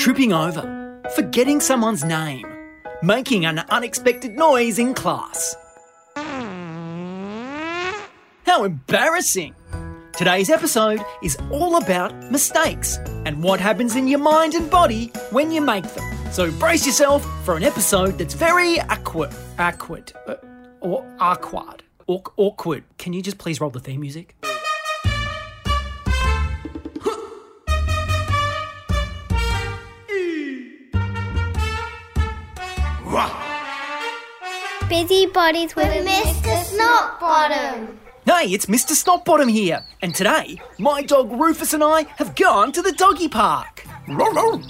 tripping over, forgetting someone's name, making an unexpected noise in class. How embarrassing! Today's episode is all about mistakes and what happens in your mind and body when you make them. So brace yourself for an episode that's very awkward. Awkward. Uh, or awkward. Awk- awkward. Can you just please roll the theme music? Busy bodies with, Mr. Snotbottom. Hey, it's Mr. Snotbottom here, and today my dog Rufus and I have gone to the doggy park. Want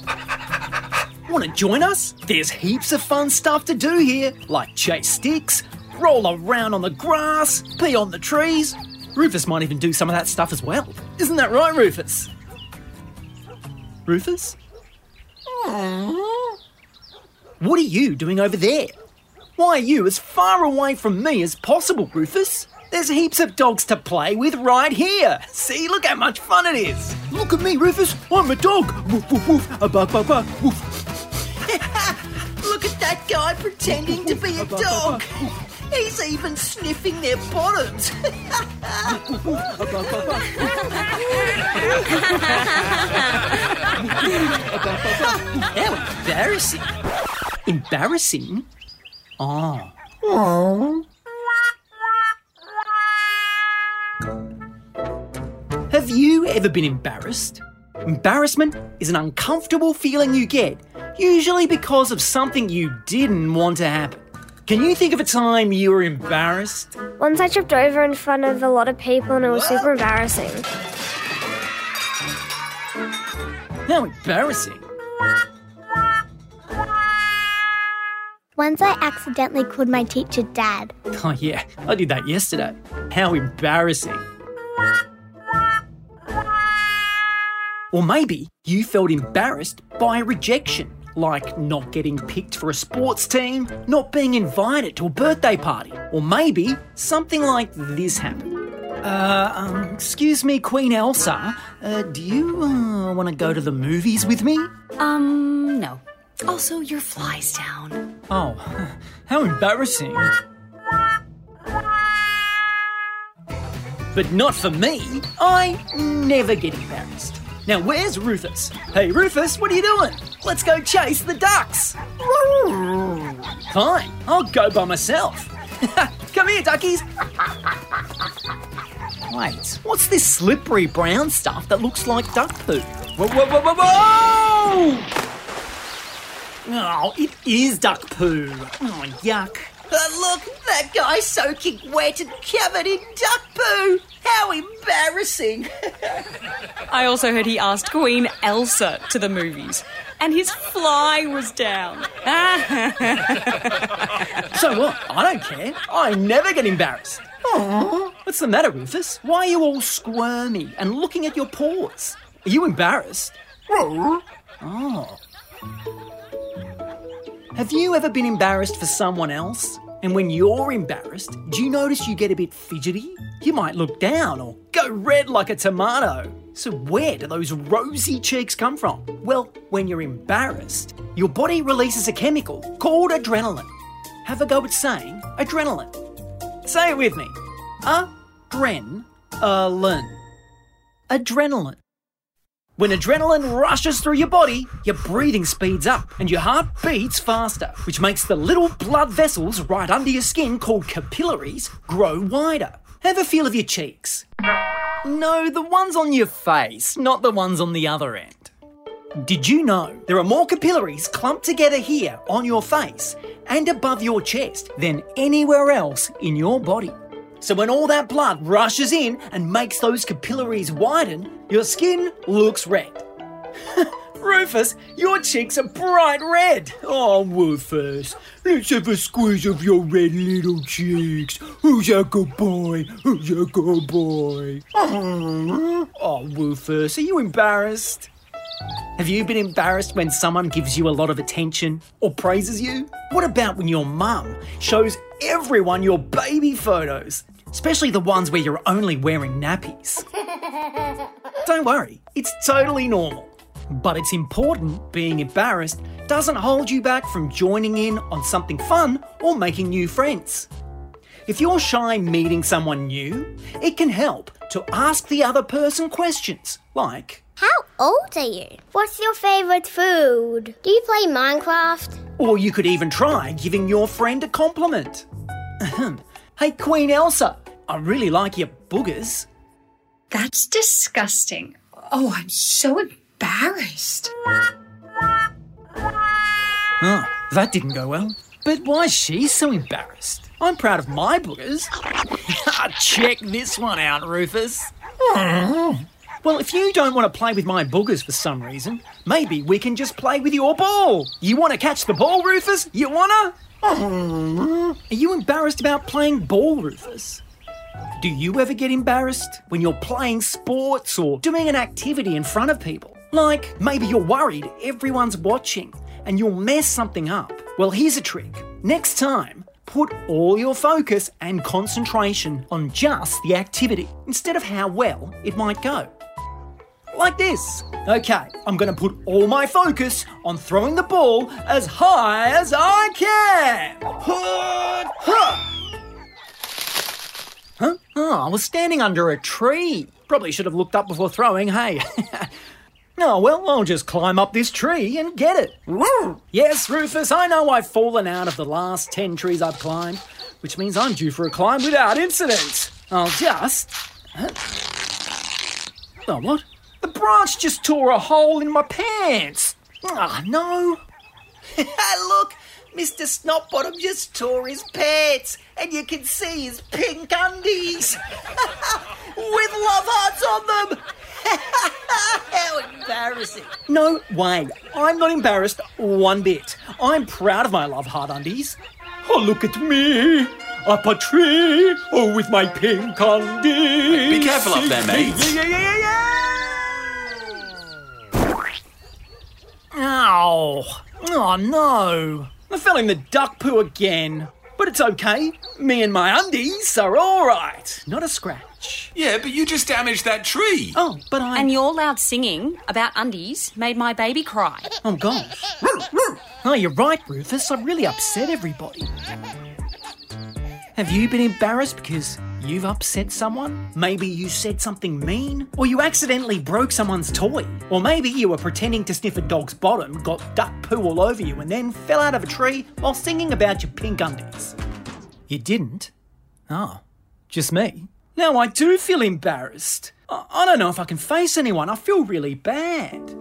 to join us? There's heaps of fun stuff to do here, like chase sticks, roll around on the grass, pee on the trees. Rufus might even do some of that stuff as well. Isn't that right, Rufus? Rufus? What are you doing over there? Why are you as far away from me as possible, Rufus? There's heaps of dogs to play with right here. See, look how much fun it is. Look at me, Rufus. I'm a dog. Woof, woof, woof. A bug, bug, bug. Woof. Look at that guy pretending to be a dog. He's even sniffing their bottoms. How embarrassing. Embarrassing? Oh. Have you ever been embarrassed? Embarrassment is an uncomfortable feeling you get, usually because of something you didn't want to happen. Can you think of a time you were embarrassed? Once I tripped over in front of a lot of people and it was super embarrassing. How embarrassing. Once I accidentally called my teacher dad. Oh, yeah, I did that yesterday. How embarrassing. Or maybe you felt embarrassed by rejection, like not getting picked for a sports team, not being invited to a birthday party, or maybe something like this happened. Uh, um, excuse me, Queen Elsa, uh, do you uh, want to go to the movies with me? Um, no. Also, your fly's down. Oh, how embarrassing. But not for me. I never get embarrassed. Now, where's Rufus? Hey, Rufus, what are you doing? Let's go chase the ducks. Fine, I'll go by myself. Come here, duckies. Wait, what's this slippery brown stuff that looks like duck poo? Whoa, whoa, whoa, whoa, whoa! Oh, it is duck poo. Oh, yuck. But look, that guy's soaking wet and covered in duck poo. How embarrassing. I also heard he asked Queen Elsa to the movies, and his fly was down. So what? I don't care. I never get embarrassed. Aww. What's the matter, Rufus? Why are you all squirmy and looking at your paws? Are you embarrassed? Oh. Have you ever been embarrassed for someone else? And when you're embarrassed, do you notice you get a bit fidgety? You might look down or go red like a tomato. So, where do those rosy cheeks come from? Well, when you're embarrassed, your body releases a chemical called adrenaline. Have a go at saying adrenaline. Say it with me. Adrenaline. Adrenaline. When adrenaline rushes through your body, your breathing speeds up and your heart beats faster, which makes the little blood vessels right under your skin called capillaries grow wider. Have a feel of your cheeks. No, the ones on your face, not the ones on the other end. Did you know there are more capillaries clumped together here on your face and above your chest than anywhere else in your body? So when all that blood rushes in and makes those capillaries widen, your skin looks red. Rufus, your cheeks are bright red. Oh, Rufus, let's have a squeeze of your red little cheeks. Who's a good boy? Who's a good boy? Oh, Rufus, are you embarrassed? Have you been embarrassed when someone gives you a lot of attention or praises you? What about when your mum shows everyone your baby photos, especially the ones where you're only wearing nappies? Don't worry, it's totally normal. But it's important being embarrassed doesn't hold you back from joining in on something fun or making new friends. If you're shy meeting someone new, it can help to ask the other person questions like, How old are you? What's your favourite food? Do you play Minecraft? or you could even try giving your friend a compliment. Ahem. hey, Queen Elsa, I really like your boogers. That's disgusting. Oh, I'm so embarrassed. Oh, that didn't go well. But why is she so embarrassed? I'm proud of my boogers. Check this one out, Rufus. Mm-hmm. Well, if you don't want to play with my boogers for some reason, maybe we can just play with your ball. You want to catch the ball, Rufus? You wanna? Mm-hmm. Are you embarrassed about playing ball, Rufus? Do you ever get embarrassed when you're playing sports or doing an activity in front of people? Like maybe you're worried everyone's watching and you'll mess something up. Well, here's a trick. Next time, put all your focus and concentration on just the activity instead of how well it might go. Like this. Okay, I'm going to put all my focus on throwing the ball as high as I can. Huh? Oh, I was standing under a tree. Probably should have looked up before throwing, hey. oh, well, I'll just climb up this tree and get it. Yes, Rufus, I know I've fallen out of the last 10 trees I've climbed, which means I'm due for a climb without incident. I'll just. Huh? Oh, what? The branch just tore a hole in my pants. Ah, no. Look, Mr. Snotbottom just tore his pants, and you can see his pink undies with love hearts on them. How embarrassing! No way. I'm not embarrassed one bit. I'm proud of my love heart undies. Oh, look at me. Up a tree. Oh, with my pink undies. Be careful up there, mate. Yeah, yeah, yeah, yeah, yeah. Ow. Oh, no. I fell in the duck poo again. But it's okay. Me and my undies are all right. Not a scratch. Yeah, but you just damaged that tree. Oh, but I. And your loud singing about undies made my baby cry. Oh, gosh. Oh, you're right, Rufus. I really upset everybody. Have you been embarrassed because you've upset someone? Maybe you said something mean? Or you accidentally broke someone's toy? Or maybe you were pretending to sniff a dog's bottom, got duck poo all over you, and then fell out of a tree while singing about your pink undies? You didn't? Oh, just me? Now I do feel embarrassed. I, I don't know if I can face anyone. I feel really bad.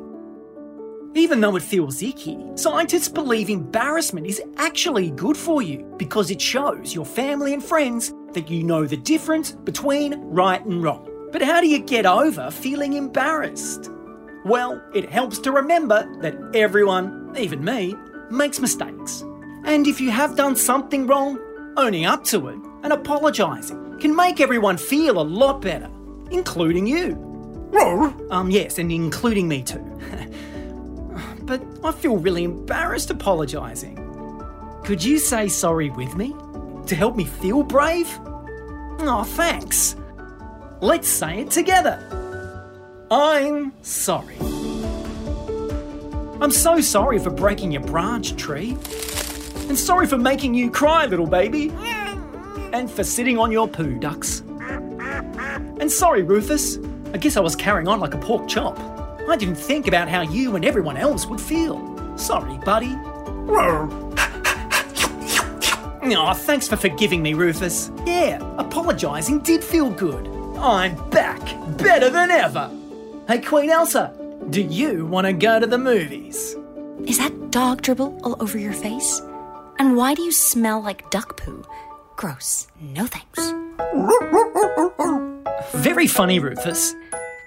Even though it feels icky, scientists believe embarrassment is actually good for you because it shows your family and friends that you know the difference between right and wrong. But how do you get over feeling embarrassed? Well, it helps to remember that everyone, even me, makes mistakes. And if you have done something wrong, owning up to it and apologising can make everyone feel a lot better, including you. Um, yes, and including me too. but I feel really embarrassed apologising. Could you say sorry with me? To help me feel brave? Oh, thanks. Let's say it together. I'm sorry. I'm so sorry for breaking your branch, tree. And sorry for making you cry, little baby. And for sitting on your poo, ducks. And sorry, Rufus. I guess I was carrying on like a pork chop. I didn't think about how you and everyone else would feel. Sorry, buddy. Aw, thanks for forgiving me, Rufus. Yeah, apologising did feel good. I'm back, better than ever. Hey, Queen Elsa, do you want to go to the movies? Is that dog dribble all over your face? And why do you smell like duck poo? Gross. No thanks. Very funny, Rufus.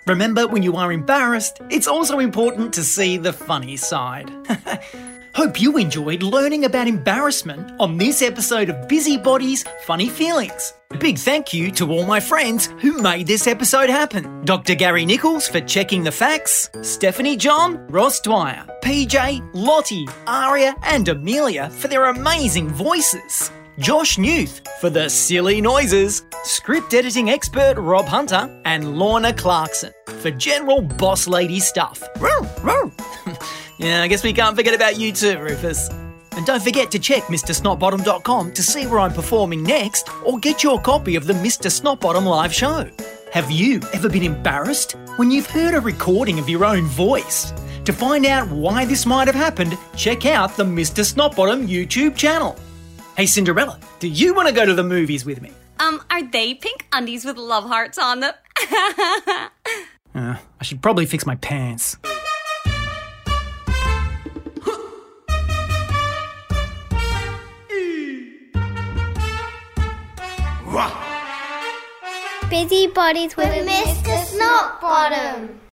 Remember, when you are embarrassed, it's also important to see the funny side. Hope you enjoyed learning about embarrassment on this episode of Busybody's Funny Feelings. A big thank you to all my friends who made this episode happen. Dr. Gary Nichols for checking the facts, Stephanie John, Ross Dwyer, PJ, Lottie, Aria, and Amelia for their amazing voices. Josh Newth for the silly noises, script editing expert Rob Hunter, and Lorna Clarkson for general boss lady stuff. Yeah, I guess we can't forget about you too, Rufus. And don't forget to check MrSnotbottom.com to see where I'm performing next or get your copy of the Mr. Snotbottom live show. Have you ever been embarrassed when you've heard a recording of your own voice? To find out why this might have happened, check out the Mr. Snotbottom YouTube channel. Hey Cinderella, do you want to go to the movies with me? Um, are they pink undies with love hearts on them? Uh, I should probably fix my pants. Busy bodies with, Mr. Snotbottom.